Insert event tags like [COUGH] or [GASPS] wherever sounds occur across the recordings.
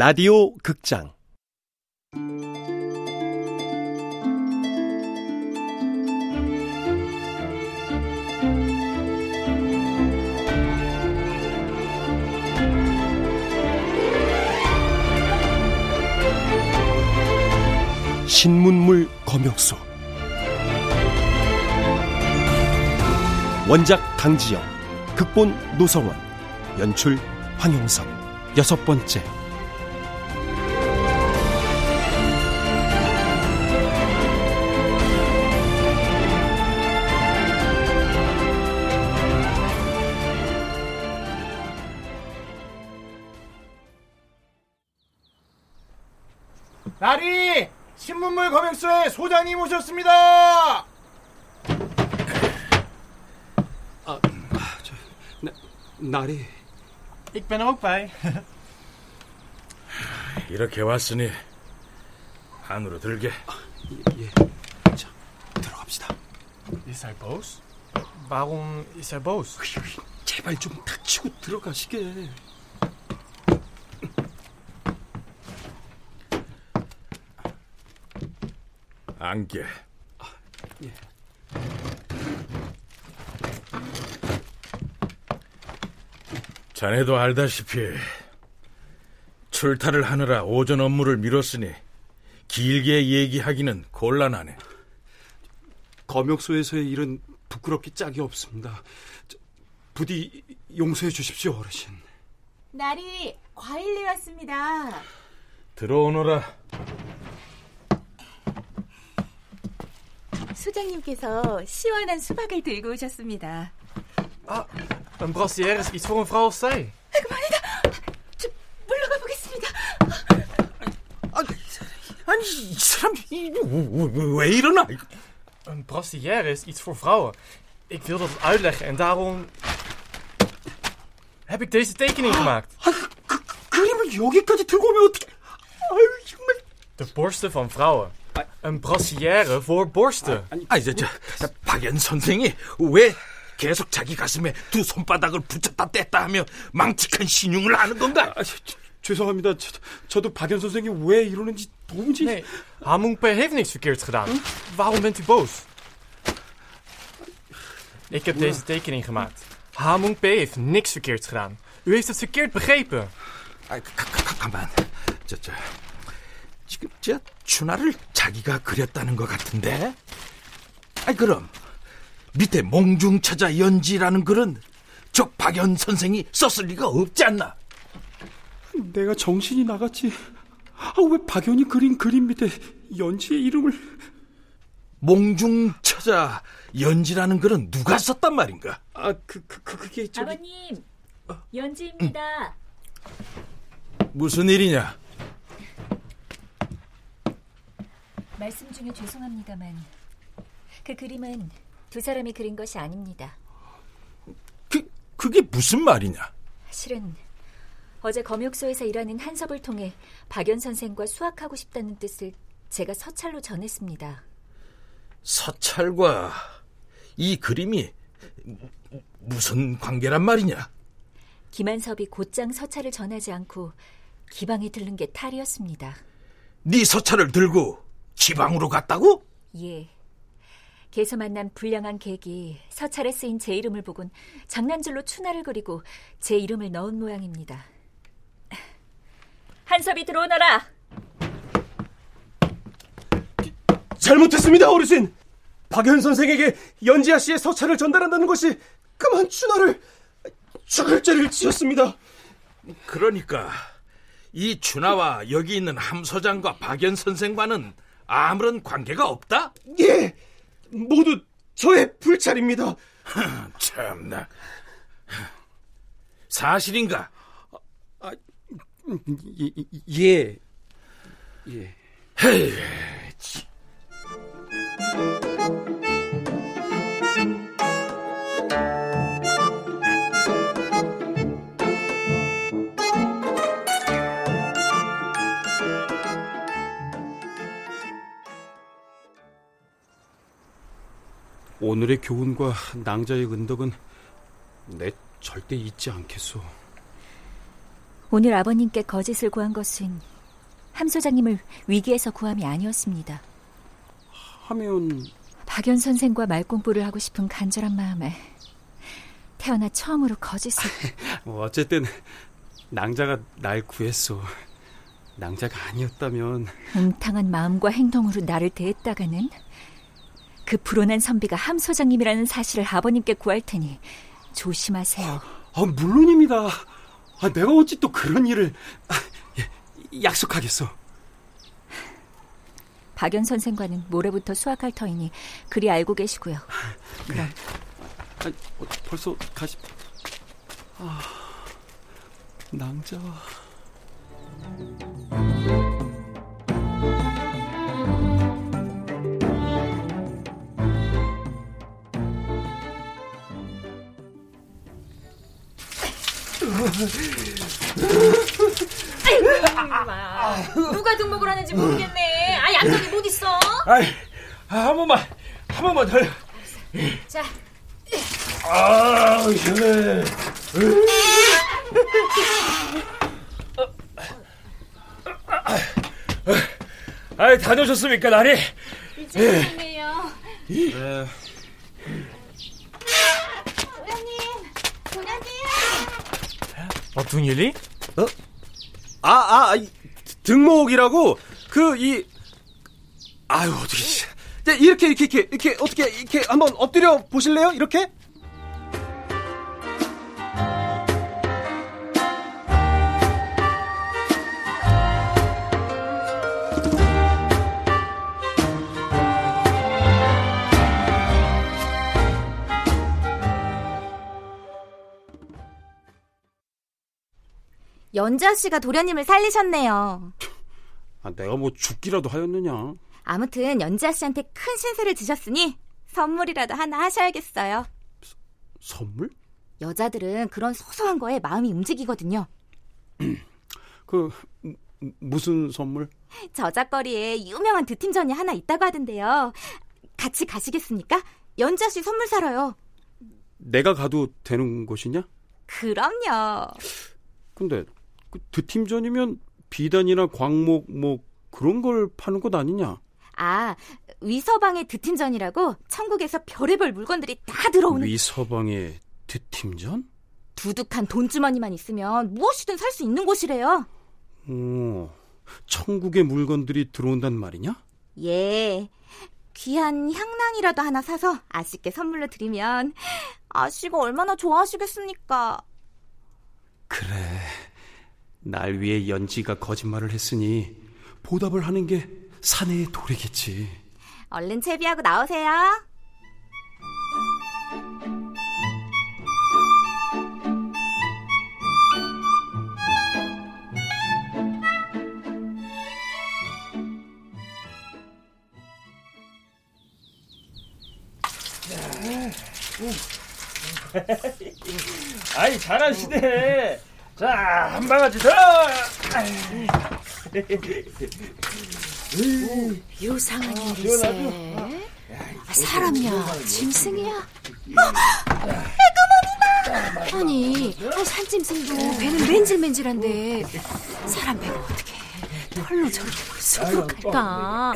라디오 극장. 신문물 검역소. 원작 강지영 극본 노성원 연출 황용석 여섯 번째 검역소의 소장님 오셨습니다. 나리 Ik ben er ook bij. 이렇게 왔으니 안으로 들게. 예. 자, 들어갑시다. Is hij boos? Waarom is hij boos? 제발 좀 닥치고 들어가시게. 안개. 예. 자네도 알다시피 출타를 하느라 오전 업무를 미뤘으니 길게 얘기하기는 곤란하네. 검역소에서의 일은 부끄럽기 짝이 없습니다. 저, 부디 용서해 주십시오, 어르신. 나리 과일 내왔습니다. 들어오너라. 소장님께서 시원한 수박을 들고 오셨습니다. Een brassière is iets voor een vrouw als zij. 좀 물러가 보겠습니다. 아니 이 사람 이, 왜, 왜 이러나? Een brassière is iets voor vrouwen. Ik wil dat uitleggen en daarom heb ik deze tekening gemaakt. [GASPS] 그림을 여기까지 들고 오면 어떻게? 아유 정말. De borsten van vrouwen. Een brassière voor borsten. 아니 저, 저 박연 선생이 왜 계속 자기 가슴에 두 손바닥을 붙였다 뗐다 하며 망측한 신용을 하는 건가? 아, 저, 죄송합니다. 저, 저도 박연 선생이 왜 이러는지 도무지. Nee, Hamungpe heeft niks verkeerds gedaan. Waarom bent u boos? Ik heb deze tekening gemaakt. Hamungpe heeft niks verkeerds gedaan. U heeft het verkeerd begrepen. 아, 가만. 저, 저, 지금 저 춘하를 자기가 그렸다는 것 같은데? 아이 그럼 밑에 몽중처자 연지라는 글은 저 박연 선생이 썼을 리가 없지 않나? 내가 정신이 나갔지. 아, 왜 박연이 그린 그림 밑에 연지의 이름을 몽중처자 연지라는 글은 누가 썼단 말인가? 아, 그, 그, 그 그게 저기 아버님, 연지입니다. 무슨 일이냐? 말씀 중에 죄송합니다만 그 그림은 두 사람이 그린 것이 아닙니다. 그 그게 무슨 말이냐? 실은 어제 검역소에서 일하는 한섭을 통해 박연 선생과 수학하고 싶다는 뜻을 제가 서찰로 전했습니다. 서찰과 이 그림이 무- 무슨 관계란 말이냐? 김한섭이 곧장 서찰을 전하지 않고 기방에 들른 게 탈이었습니다. 네 서찰을 들고 지방으로 갔다고? 예. 개서 만난 불량한 객이 서찰에 쓰인 제 이름을 보곤 장난질로 추나를 그리고 제 이름을 넣은 모양입니다. 한섭이 들어오너라! 잘못했습니다, 어르신. 박연 선생에게 연지아 씨의 서찰을 전달한다는 것이 그만 춘하를 죽을 죄를 지었습니다. 그러니까 이 준하와 여기 있는 함 소장과 박연 선생과는 아무런 관계가 없다? 예, 모두 저의 불찰입니다. [LAUGHS] 참나. 사실인가? 예, 예. 헤이, 오늘의 교훈과 낭자의 은덕은 내 절대 잊지 않겠소. 오늘 아버님께 거짓을 구한 것은 함 소장님을 위기에서 구함이 아니었습니다. 하면 박연 선생과 말공부를 하고 싶은 간절한 마음에 태어나 처음으로 거짓을 [LAUGHS] 뭐 어쨌든 낭자가 날 구했어. 낭자가 아니었다면 웅탕한 마음과 행동으로 나를 대했다가는 그 불온한 선비가 함 소장님이라는 사실을 아버님께 구할 테니 조심하세요. 아, 물론입니다. 아, 내가 어찌 또 그런 일을 아, 예, 약속하겠어. 박연 선생과는 모레부터 수학할 터이니 그리 알고 계시고요. 그럼 아, 어, 벌써 가시. 아, 낭자. 누가 등록을 하는지 모르겠네. 아, 양쪽이 못 있어. 아이, 한 번만, 한 번만 더. 자, 아, 시원해. 아이, 다녀오셨습니까, 나리? 이제 왔네요. 네. 도련님, 도련님. Doen jullie? 아, 아, 아, 이, 등목이라고 그 이 아유 어떻게 자, 이렇게 이렇게 이렇게 이렇게 어떻게 이렇게 한번 엎드려 보실래요? 이렇게? 연자 씨가 도련님을 살리셨네요. 아, 내가 뭐 죽기라도 하였느냐? 아무튼 연자 씨한테 큰 신세를 지셨으니 선물이라도 하나 하셔야겠어요. 선물? 여자들은 그런 소소한 거에 마음이 움직이거든요. [CLEARS THROAT] 그 무- 무슨 선물? 저작거리에 유명한 드팀전이 하나 있다고 하던데요. 같이 가시겠습니까? 연자 씨 선물 사러요. 내가 가도 되는 곳이냐? 그럼요. 근데 그 드팀전이면 비단이나 광목 뭐 그런 걸 파는 곳 아니냐? 아, 위서방의 드팀전이라고 천국에서 별의별 물건들이 다 들어오는 위서방의 드팀전? 두둑한 돈주머니만 있으면 무엇이든 살 수 있는 곳이래요. 오, 천국의 물건들이 들어온단 말이냐? 예. 귀한 향낭이라도 하나 사서 아씨께 선물로 드리면 아씨가 얼마나 좋아하시겠습니까? 그래. 날 위해 연지가 거짓말을 했으니 보답을 하는 게 사내의 도리겠지. 얼른 채비하고 나오세요. 아이, 잘하시네. 자, 한 바가지 더. 요상한 아, 일일세. 사람이야, 짐승이야? 아니, 아, 산짐승도 배는 맨질맨질한데 사람 배가 어떻게 털로 저렇게 수북할까?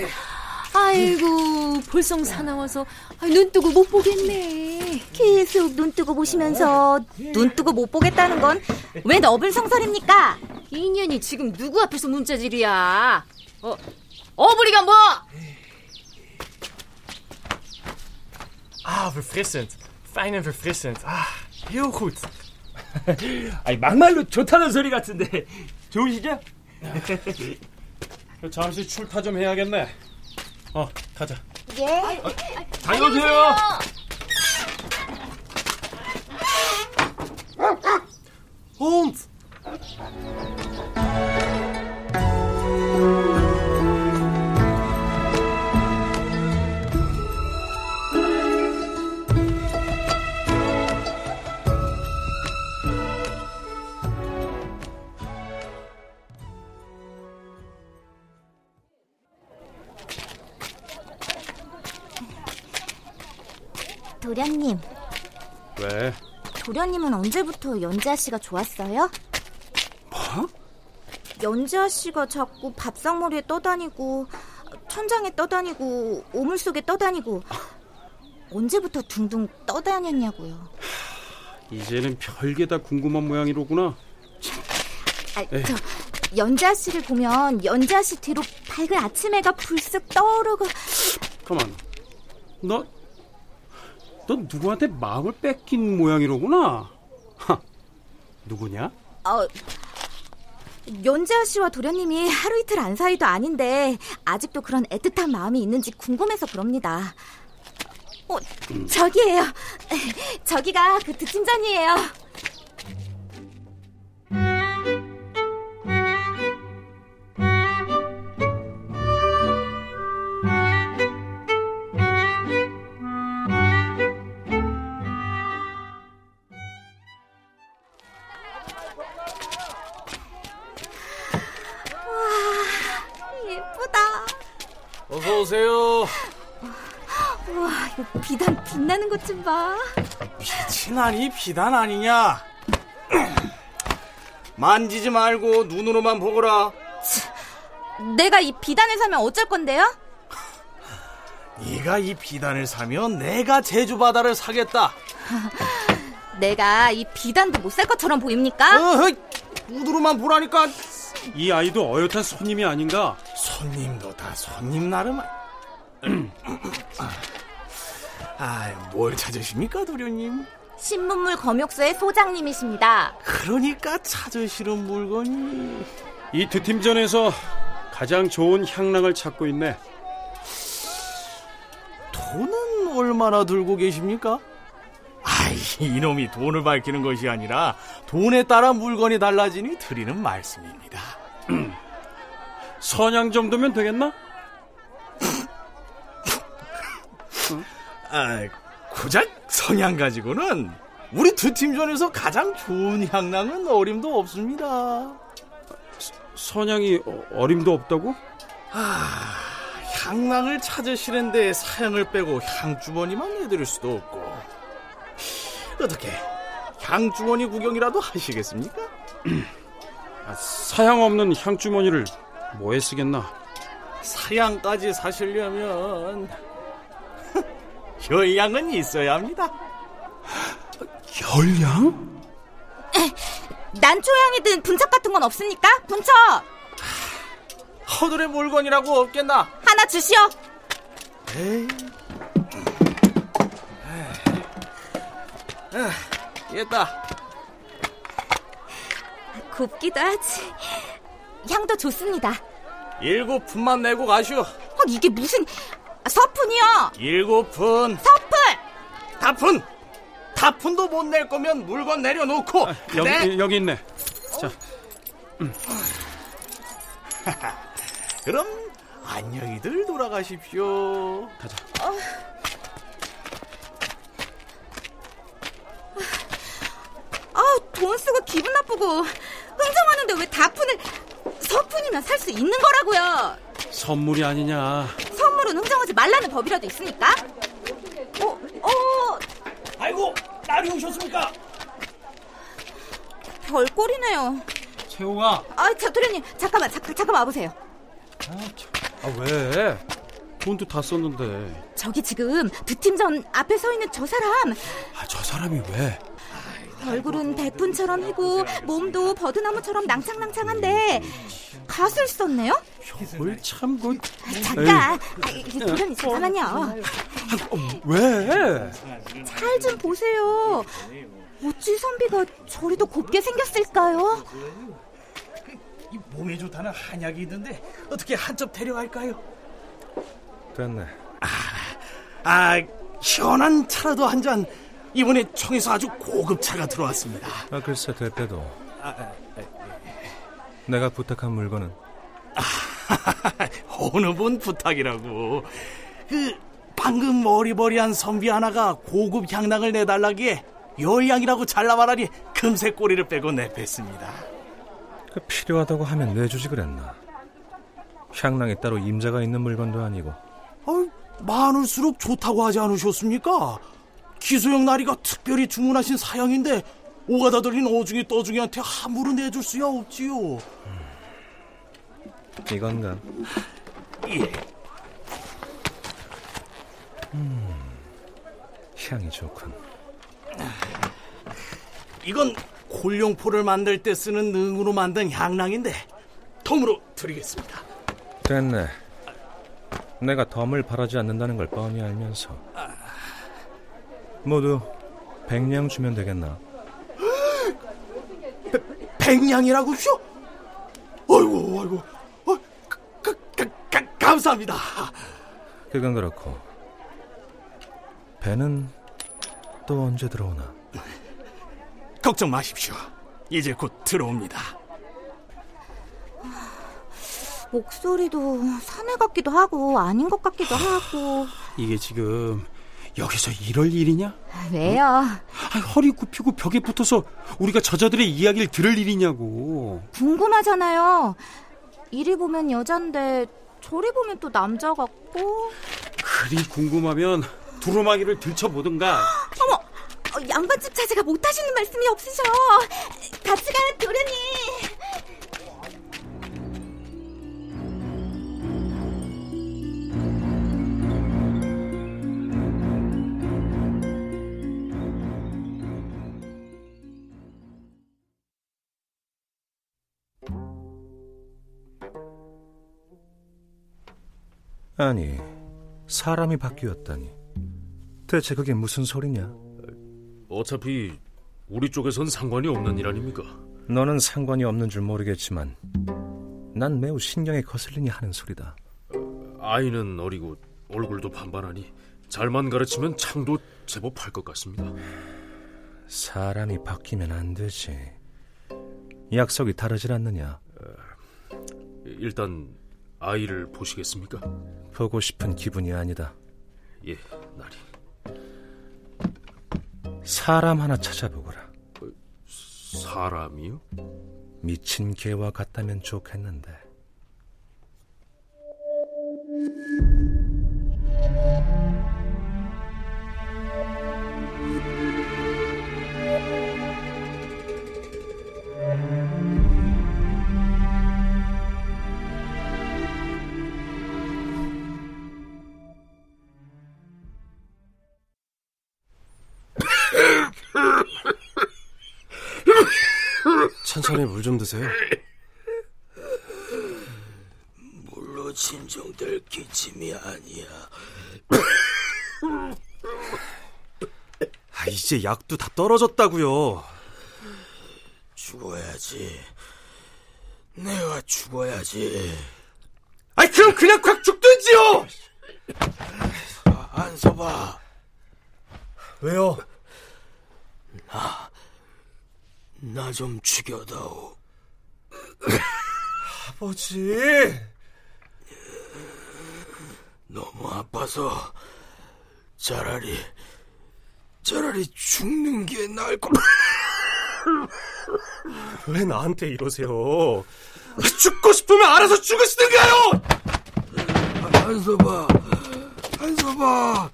아이고, 볼성 사나워서 아, 눈 뜨고 못 보겠네. 계속 눈 뜨고 보시면서 눈 뜨고 못 보겠다는 건 왜 너블 성설입니까? 인연이 지금 누구 앞에서 문자질이야? 어, 어부리가 뭐? Ah, verfrissend. Fijn en verfrissend. Ah, heel goed. [LAUGHS] 아이, 막말로 좋다는 소리 같은데. 좋으시죠? 잠시 출타 좀 해야겠네. 어, 가자. 예. 다녀오세요. Hond! 도련님, 왜? 도련님은 언제부터 연지아 씨가 좋았어요? 뭐? 연지아 씨가 자꾸 밥상머리에 떠다니고 천장에 떠다니고 오물 속에 떠다니고 언제부터 둥둥 떠다녔냐고요. 이제는 별게 다 궁금한 모양이로구나. 아, 저 연지아 씨를 보면 연지아 씨 뒤로 밝은 아침 해가 불쑥 떠오르고 가만. 너, 너 누구한테 마음을 뺏긴 모양이로구나. 하, 누구냐? 어, 연지아 씨와 도련님이 하루 이틀 안 사이도 아닌데 아직도 그런 애틋한 마음이 있는지 궁금해서 그럽니다. 어, 저기예요. [LAUGHS] 저기가 그 득팀전이에요. 와, 이거 비단 빛나는 것 좀 봐. 빛이 나니 비단 아니냐? [CLEARS THROAT] 만지지 말고 눈으로만 보거라. 내가 이 비단을 사면 어쩔 건데요? [LAUGHS] 네가 이 비단을 사면 내가 제주 바다를 사겠다. [LAUGHS] 내가 이 비단도 못 살 것처럼 보입니까? 어허이, 눈으로만 보라니까. 이 아이도 어엿한 손님이 아닌가? 손님도 다 손님 나름. 아, 뭘 찾으십니까, 도련님? 신문물 검역소의 소장님이십니다. 그러니까 찾으시는 물건이 이두 팀전에서 가장 좋은 향락을 찾고 있네. 돈은 얼마나 들고 계십니까? 아이, 이놈이 돈을 밝히는 것이 아니라 돈에 따라 물건이 달라지니 드리는 말씀입니다. 선양 정도면 되겠나? 아, 고작 성향 가지고는 우리 두 팀전에서 가장 좋은 향랑은 어림도 없습니다. 선양이 어- 어림도 없다고? 아, 향랑을 찾으시는데 사양을 빼고 향주머니만 내드릴 수도 없고 어떻게 향주머니 구경이라도 하시겠습니까? 아, 사양 없는 향주머니를 뭐에 쓰겠나? 사양까지 사시려면 혈량은 있어야 합니다. 열량? 난초향이든 분첩 같은 건 없습니까? 분첩 허들의 물건이라고 없겠나? 하나 주시오. 에이. 됐다. 곱기도 하지. 향도 좋습니다. 일곱 푼만 내고 가시오. 어, 이게 무슨 아, 서푼이요? 일곱 푼. 서푼. 다푼. 다푼도 못 낼 거면 물건 내려놓고. 여기, 네? 여기 있네. 자, [LAUGHS] 그럼 안녕히들 돌아가십시오. 가자. 아, 돈 쓰고 기분 나쁘고 흥정하는데 왜 다푼을 서푼이면 살 수 있는 거라고요. 선물이 아니냐. 선물은 흥정하지 말라는 법이라도 있습니까? 어, 어, 아이고, 날이 오셨습니까? 별꼴이네요. 채홍아. 아, 자, 도련님, 잠깐만, 잠깐, 잠깐만 와보세요. 아, 왜? 돈도 다 썼는데. 저기 지금 두 팀 전 앞에 서 있는 저 사람 아, 저 사람이 왜? 얼굴은 백분처럼 희고 몸도 버드나무처럼 낭창낭창한데 갓을 썼네요? 뭘 참, 그, 잠깐, 아, 이 도련님 잠깐만요. 왜? 잘 좀 보세요. 어찌 선비가 저리도 곱게 생겼을까요? 이 몸에 좋다는 한약이 있는데 어떻게 한첩 데려갈까요? 됐네. 아, 시원한 차라도 한 잔. 이번에 청에서 아주 고급 차가 들어왔습니다. 아, 글쎄, 됐대도. 내가 부탁한 물건은 [LAUGHS] 어느 분 부탁이라고. 그 방금 머리버리한 선비 하나가 고급 향락을 내달라기에 열량이라고 잘라 말하니 금세 꼬리를 빼고 내뺐습니다. 그 필요하다고 하면 내주지 그랬나. 향랑이 따로 임자가 있는 물건도 아니고 어, 많을수록 좋다고 하지 않으셨습니까? 기소영 나리가 특별히 주문하신 사양인데 오가다 들린 어중이 떠중이한테 함부로 내줄 수야 없지요. 이건가? 예. 음, 향이 좋군. 이건 콜룡포를 만들 때 쓰는 능으로 만든 향낭인데 덤으로 드리겠습니다. 됐네. 내가 덤을 바라지 않는다는 걸 뻔히 알면서 모두 백냥 주면 되겠나? [GASPS] 백냥이라고쇼? 아이고 아이고 어, 가, 가, 가, 가, 감사합니다. 그건 그렇고 배는 또 언제 들어오나? 걱정 마십시오. 이제 곧 들어옵니다. 목소리도 사내 같기도 하고 아닌 것 같기도 하고 이게 지금 여기서 이럴 일이냐? 왜요? 아, 허리 굽히고 벽에 붙어서 우리가 저자들의 이야기를 들을 일이냐고. 궁금하잖아요. 이리 보면 여잔데 저리 보면 또 남자 같고 그리 궁금하면 두루마기를 들춰보든가. [GASPS] 어머! 어, 양반집 자제가 못하시는 말씀이 없으셔. 같이 가요, 도련님. 아니, 사람이 바뀌었다니. 대체 그게 무슨 소리냐? 어차피 우리 쪽에선 상관이 없는 일 아닙니까? 너는 상관이 없는 줄 모르겠지만 난 매우 신경에 거슬리니 하는 소리다. 아이는 어리고 얼굴도 반반하니 잘만 가르치면 창도 제법 할 것 같습니다. 사람이 바뀌면 안 되지. 약속이 다르질 않느냐? 일단 아이를 보시겠습니까? 보고 싶은 기분이 아니다. 예, 나리. 사람 하나 찾아보거라. 사람이요? 미친 개와 같다면 좋겠는데. 천천히 물 좀 드세요. 물로 진정될 기침이 아니야. 아, 이제 약도 다 떨어졌다고요. 죽어야지. 내가 죽어야지. 아이 그럼 그냥 콱 죽든지요. 아, 안서봐. 왜요? 나, 나 좀 죽여다오. 아버지. 너무 아파서 차라리 차라리 죽는 게 나을 것. 왜 나한테 이러세요? 죽고 싶으면 알아서 죽으시든가요. 안서봐, 안서봐.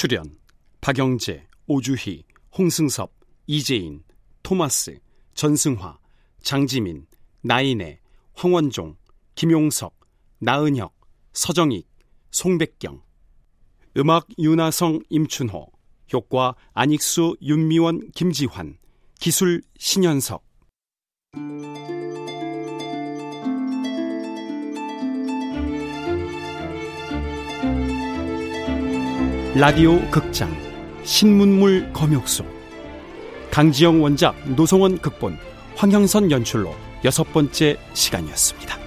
출연 박영재, 오주희, 홍승섭, 이재인, 토마스, 전승화, 장지민, 나인애, 황원종, 김용석, 나은혁, 서정익, 송백경. 음악 윤하성, 임춘호. 효과 안익수, 윤미원, 김지환. 기술 신현석 라디오 극장 신문물 검역소 강지영 원작 노성원 극본 황형선 연출로 여섯 번째 시간이었습니다.